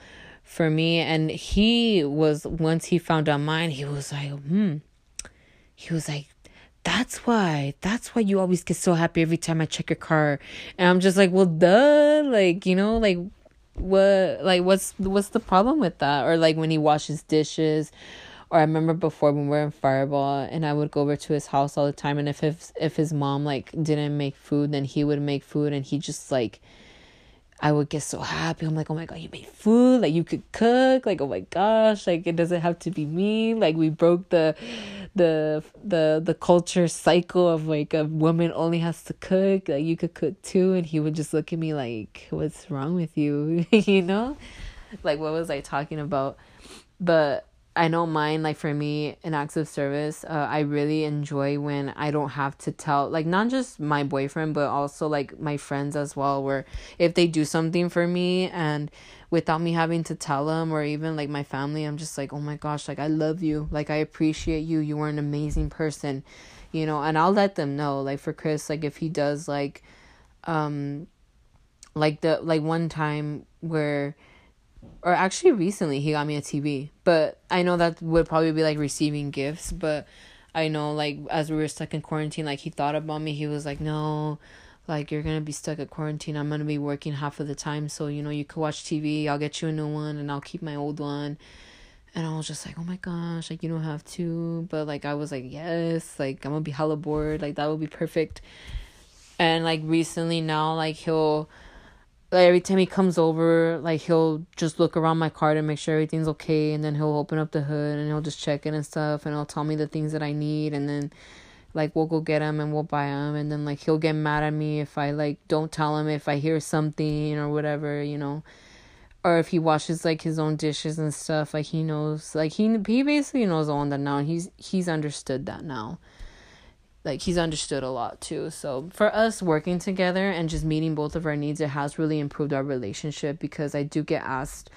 Speaker 1: for me and he was once he found out mine he was like hmm. He was like that's why that's why you always get so happy every time i check your car and i'm just like well duh like you know like what like what's what's the problem with that? Or like when he washes dishes or I remember before when we were in Fireball and I would go over to his house all the time and if his if his mom like didn't make food then he would make food and he just like I would get so happy. I'm like, oh my god, you made food, like you could cook, like oh my gosh, like it doesn't have to be me. Like we broke the the the the culture cycle of like a woman only has to cook, like you could cook too, and he would just look at me like, What's wrong with you? you know? Like what was I talking about? But I don't mind like for me in acts of service. Uh, I really enjoy when I don't have to tell like not just my boyfriend but also like my friends as well. Where if they do something for me and without me having to tell them or even like my family, I'm just like oh my gosh, like I love you, like I appreciate you. You are an amazing person, you know. And I'll let them know. Like for Chris, like if he does like, um, like the like one time where or actually recently he got me a TV. But I know that would probably be like receiving gifts, but I know like as we were stuck in quarantine, like he thought about me. He was like, "No, like you're gonna be stuck at quarantine. I'm gonna be working half of the time, so you know you could watch TV. I'll get you a new one, and I'll keep my old one." And I was just like, "Oh my gosh, like you don't have to," but like I was like, "Yes, like I'm gonna be hella bored. Like that would be perfect." And like recently now, like he'll like every time he comes over, like he'll just look around my car to make sure everything's okay, and then he'll open up the hood and he'll just check it and stuff, and he'll tell me the things that I need, and then like we'll go get him and we'll buy him, and then like he'll get mad at me if I like don't tell him if I hear something or whatever, you know, or if he washes like his own dishes and stuff, like he knows, like he he basically knows all that now, and he's he's understood that now like he's understood a lot too. So for us working together and just meeting both of our needs, it has really improved our relationship because I do get asked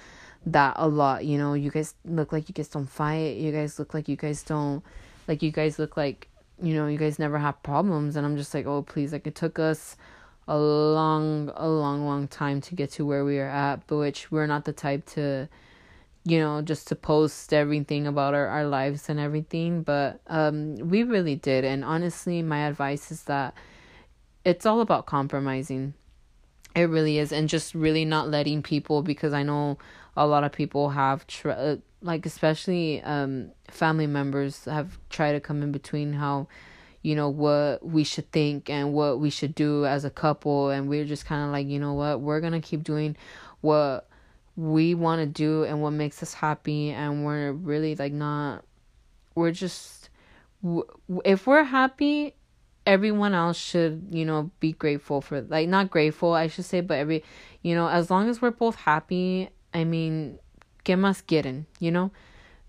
Speaker 1: that a lot. You know, you guys look like you guys don't fight. You guys look like you guys don't like you guys look like you know you guys never have problems. And I'm just like, oh please, like it took us a long, a long, long time to get to where we are at, but which we're not the type to you know, just to post everything about our, our lives and everything. But um, we really did. And honestly, my advice is that it's all about compromising. It really is. And just really not letting people, because I know a lot of people have, tr- uh, like, especially um, family members have tried to come in between how you know what we should think and what we should do as a couple and we're just kind of like you know what we're gonna keep doing what we want to do and what makes us happy and we're really like not we're just if we're happy everyone else should you know be grateful for like not grateful i should say but every you know as long as we're both happy i mean que más quieren? You know?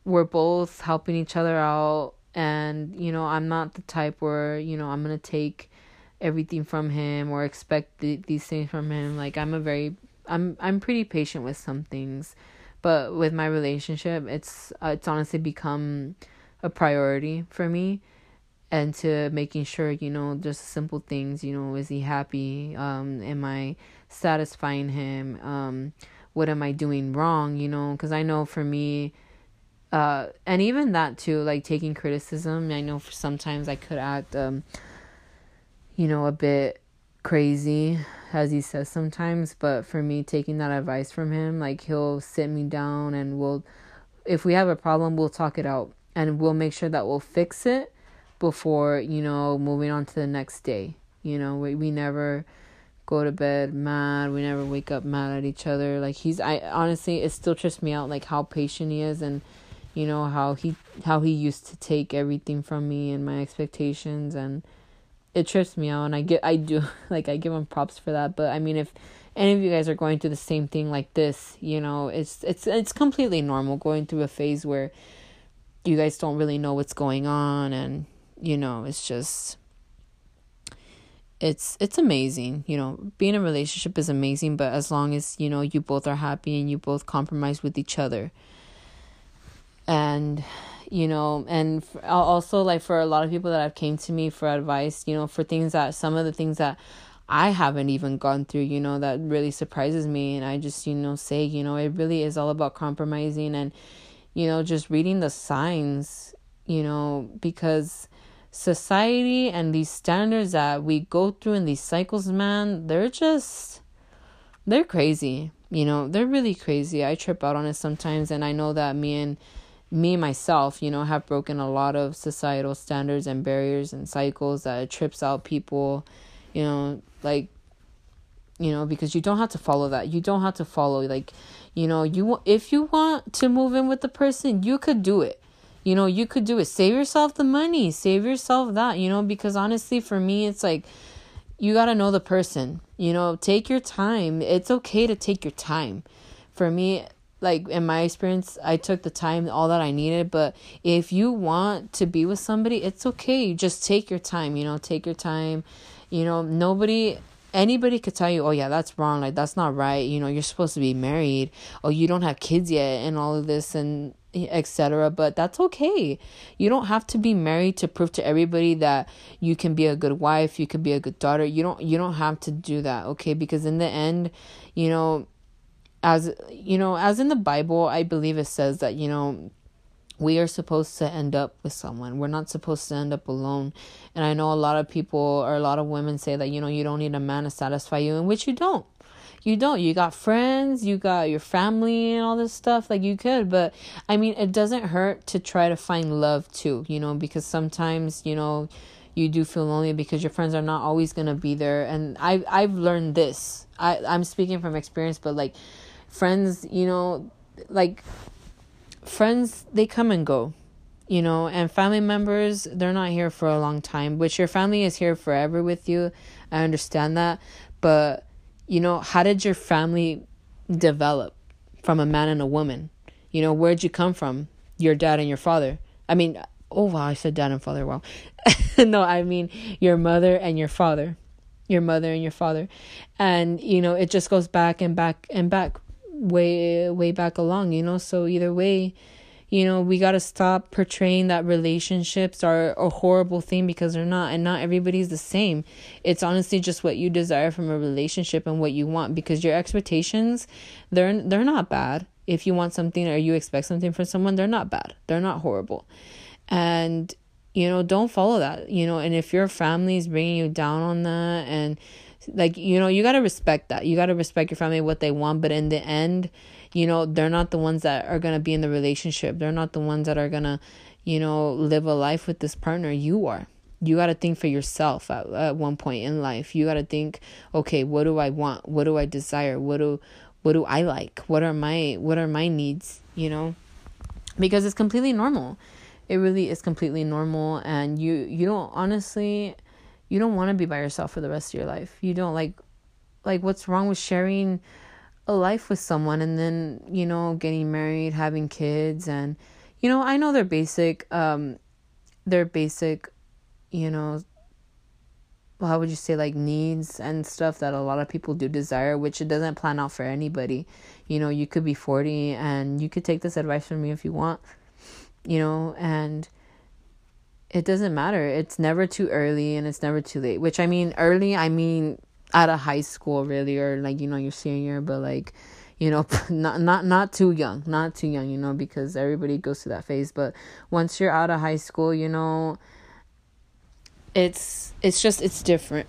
Speaker 1: We're both helping each other out and you know i'm not the type where you know i'm gonna take everything from him or expect the, these things from him. Like i'm a very I'm I'm pretty patient with some things, but with my relationship, it's uh, it's honestly become a priority for me and to making sure you know just simple things you know is he happy? Um am i satisfying him? Um what am i doing wrong? You know because i know for me uh and even that too like taking criticism i know sometimes i could act um you know a bit crazy as he says sometimes but for me taking that advice from him like he'll sit me down and we'll if we have a problem we'll talk it out and we'll make sure that we'll fix it before you know moving on to the next day. You know we, we never go to bed mad. We never wake up mad at each other. Like he's i honestly it still trips me out like how patient he is and you know how he how he used to take everything from me and my expectations and it trips me out and I get I do like I give them props for that. But I mean if any of you guys are going through the same thing like this, you know, it's it's it's completely normal going through a phase where you guys don't really know what's going on and you know, it's just it's it's amazing you know being in a relationship is amazing but as long as you know you both are happy and you both compromise with each other and you know and also like for a lot of people that have came to me for advice you know for things that some of the things that i haven't even gone through you know that really surprises me. And i just you know say you know it really is all about compromising and you know just reading the signs you know because society and these standards that we go through in these cycles man they're just they're crazy. You know they're really crazy. I trip out on it sometimes. And i know that me and me myself, you know, have broken a lot of societal standards and barriers and cycles that trips out people, you know, like you know, because you don't have to follow that. You don't have to follow like, you know, you if you want to move in with the person, you could do it. You know, you could do it. Save yourself the money. Save yourself that, you know, because honestly for me it's like you got to know the person. You know, take your time. It's okay to take your time. For me, like in my experience i took the time all that i needed but if you want to be with somebody it's okay. Just take your time you know take your time. You know nobody anybody could tell you oh yeah that's wrong like that's not right you know you're supposed to be married or you don't have kids yet and all of this and etc but that's okay. You don't have to be married to prove to everybody that you can be a good wife you can be a good daughter. You don't you don't have to do that okay? Because in the end you know as you know as in the bible i believe it says that you know we are supposed to end up with someone. We're not supposed to end up alone. And i know a lot of people or a lot of women say that you know you don't need a man to satisfy you in which you don't. You don't. You got friends you got your family and all this stuff like you could but i mean it doesn't hurt to try to find love too you know because sometimes you know you do feel lonely because your friends are not always going to be there. And i i've learned this. I i'm speaking from experience but like friends, you know, like friends they come and go you know and family members they're not here for a long time which your family is here forever with you. I understand that. But you know how did your family develop from a man and a woman? You know where'd you come from? Your dad and your father. I mean oh wow i said dad and father wow no i mean your mother and your father. Your mother and your father. And you know it just goes back and back and back way way back along you know? So either way you know we got to stop portraying that relationships are a horrible thing because they're not and not everybody's the same. It's honestly just what you desire from a relationship and what you want because your expectations they're they're not bad. If you want something or you expect something from someone they're not bad. They're not horrible. And you know don't follow that you know? And if your family is bringing you down on that and like you know you got to respect that. You got to respect your family what they want but in the end you know they're not the ones that are going to be in the relationship. They're not the ones that are going to you know live a life with this partner. You are. You got to think for yourself at, at one point in life. You got to think okay what do i want? What do i desire? What do what do i like? What are my what are my needs you know? Because it's completely normal. It really is completely normal and you you don't honestly you don't want to be by yourself for the rest of your life. You don't like like what's wrong with sharing a life with someone and then, you know, getting married, having kids and you know, I know they're basic um they're basic, you know, well, how would you say like needs and stuff that a lot of people do desire which it doesn't plan out for anybody you know you could be 40 and you could take this advice from me if you want you know and it doesn't matter. It's never too early and it's never too late. Which I mean, early, I mean out of high school, really, or like you know your senior, but like you know not not not too young, not too young, you know, because everybody goes through that phase. But once you're out of high school, you know, it's it's just it's different.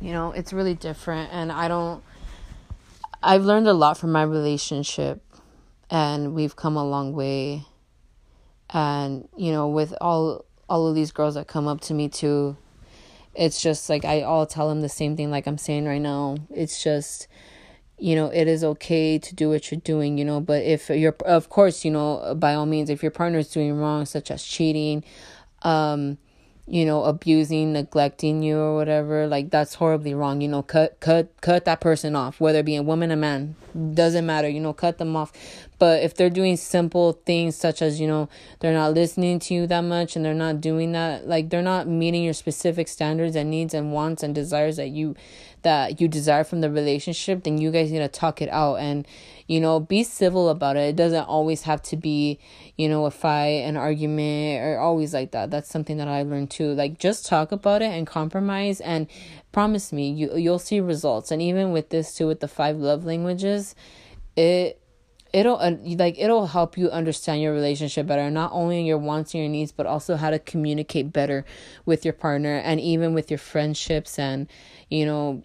Speaker 1: You know, it's really different, and I don't. I've learned a lot from my relationship, and we've come a long way and you know with all all of these girls that come up to me too it's just like i all tell them the same thing like i'm saying right now. It's just you know it is okay to do what you're doing you know but if you're of course you know by all means if your partner is doing wrong such as cheating um you know abusing neglecting you or whatever like that's horribly wrong you know. Cut cut cut that person off whether it be a woman or man doesn't matter you know cut them off but if they're doing simple things such as you know they're not listening to you that much and they're not doing that like they're not meeting your specific standards and needs and wants and desires that you that you desire from the relationship then you guys need to talk it out and you know be civil about it. It doesn't always have to be you know a fight an argument or always like that. That's something that i learned too. Like just talk about it and compromise and promise me you you'll see results. And even with this too with the five love languages it it'll uh, like it'll help you understand your relationship better not only your wants and your needs but also how to communicate better with your partner and even with your friendships and you know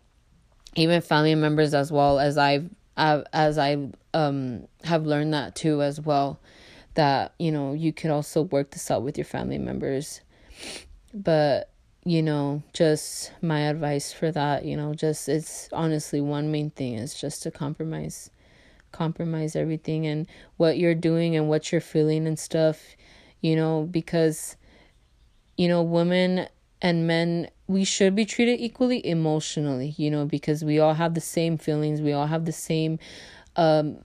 Speaker 1: even family members as well as I've, I've as I um have learned that too as well that you know you could also work this out with your family members. But you know just my advice for that you know just it's honestly one main thing is just to compromise compromise everything and what you're doing and what you're feeling and stuff, you know, because, you know, women and men, we should be treated equally emotionally, you know, because we all have the same feelings, we all have the same, um,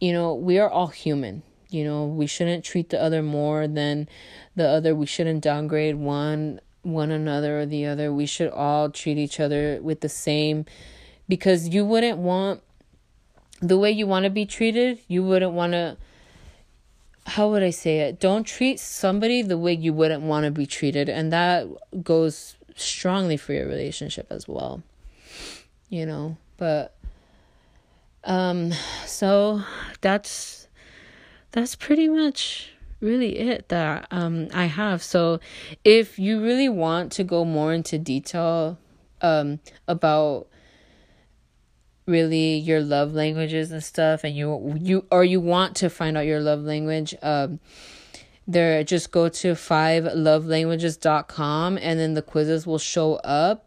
Speaker 1: you know, we are all human. You know, we shouldn't treat the other more than the other. We shouldn't downgrade one one another or the other. We should all treat each other with the same because you wouldn't want the way you want to be treated, you wouldn't want to how would I say it? Don't treat somebody the way you wouldn't want to be treated, and that goes strongly for your relationship as well. You know, but um so that's that's pretty much really it that um I have. So if you really want to go more into detail um about really your love languages and stuff and you you or you want to find out your love language um there just go to five lovelanguages.com and then the quizzes will show up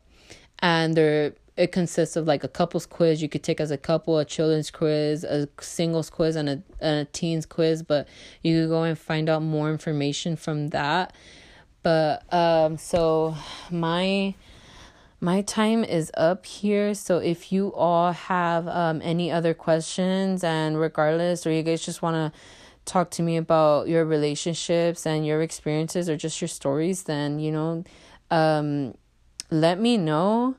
Speaker 1: and there it consists of like a couples quiz. You could take as a couple a children's quiz a singles quiz and a, and a teens quiz but you could go and find out more information from that. But um so my my time is up here. So if you all have um, any other questions, and regardless, or you guys just want to talk to me about your relationships and your experiences or just your stories, then, you know, um, let me know.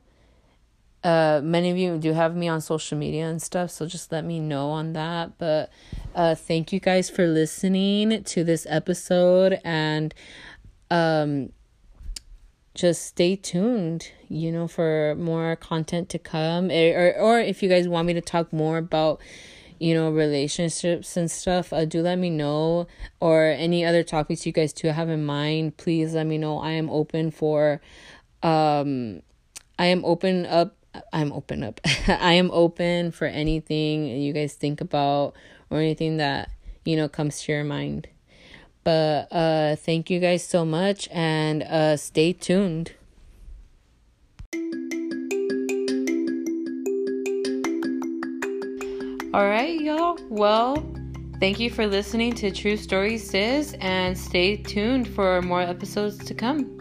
Speaker 1: Uh, many of you do have me on social media and stuff, so just let me know on that. But uh, thank you guys for listening to this episode and um just stay tuned, you know, for more content to come. Eh, or, or if you guys want me to talk more about, you know, relationships and stuff, uh, do let me know. Or any other topics you guys do have in mind, please let me know. I am open for, um, I am open up. I'm open up. I am open for anything you guys think about or anything that, you know, comes to your mind. But uh, thank you guys so much and uh, stay tuned. All right, y'all. Well, thank you for listening to True Stories Sis and stay tuned for more episodes to come.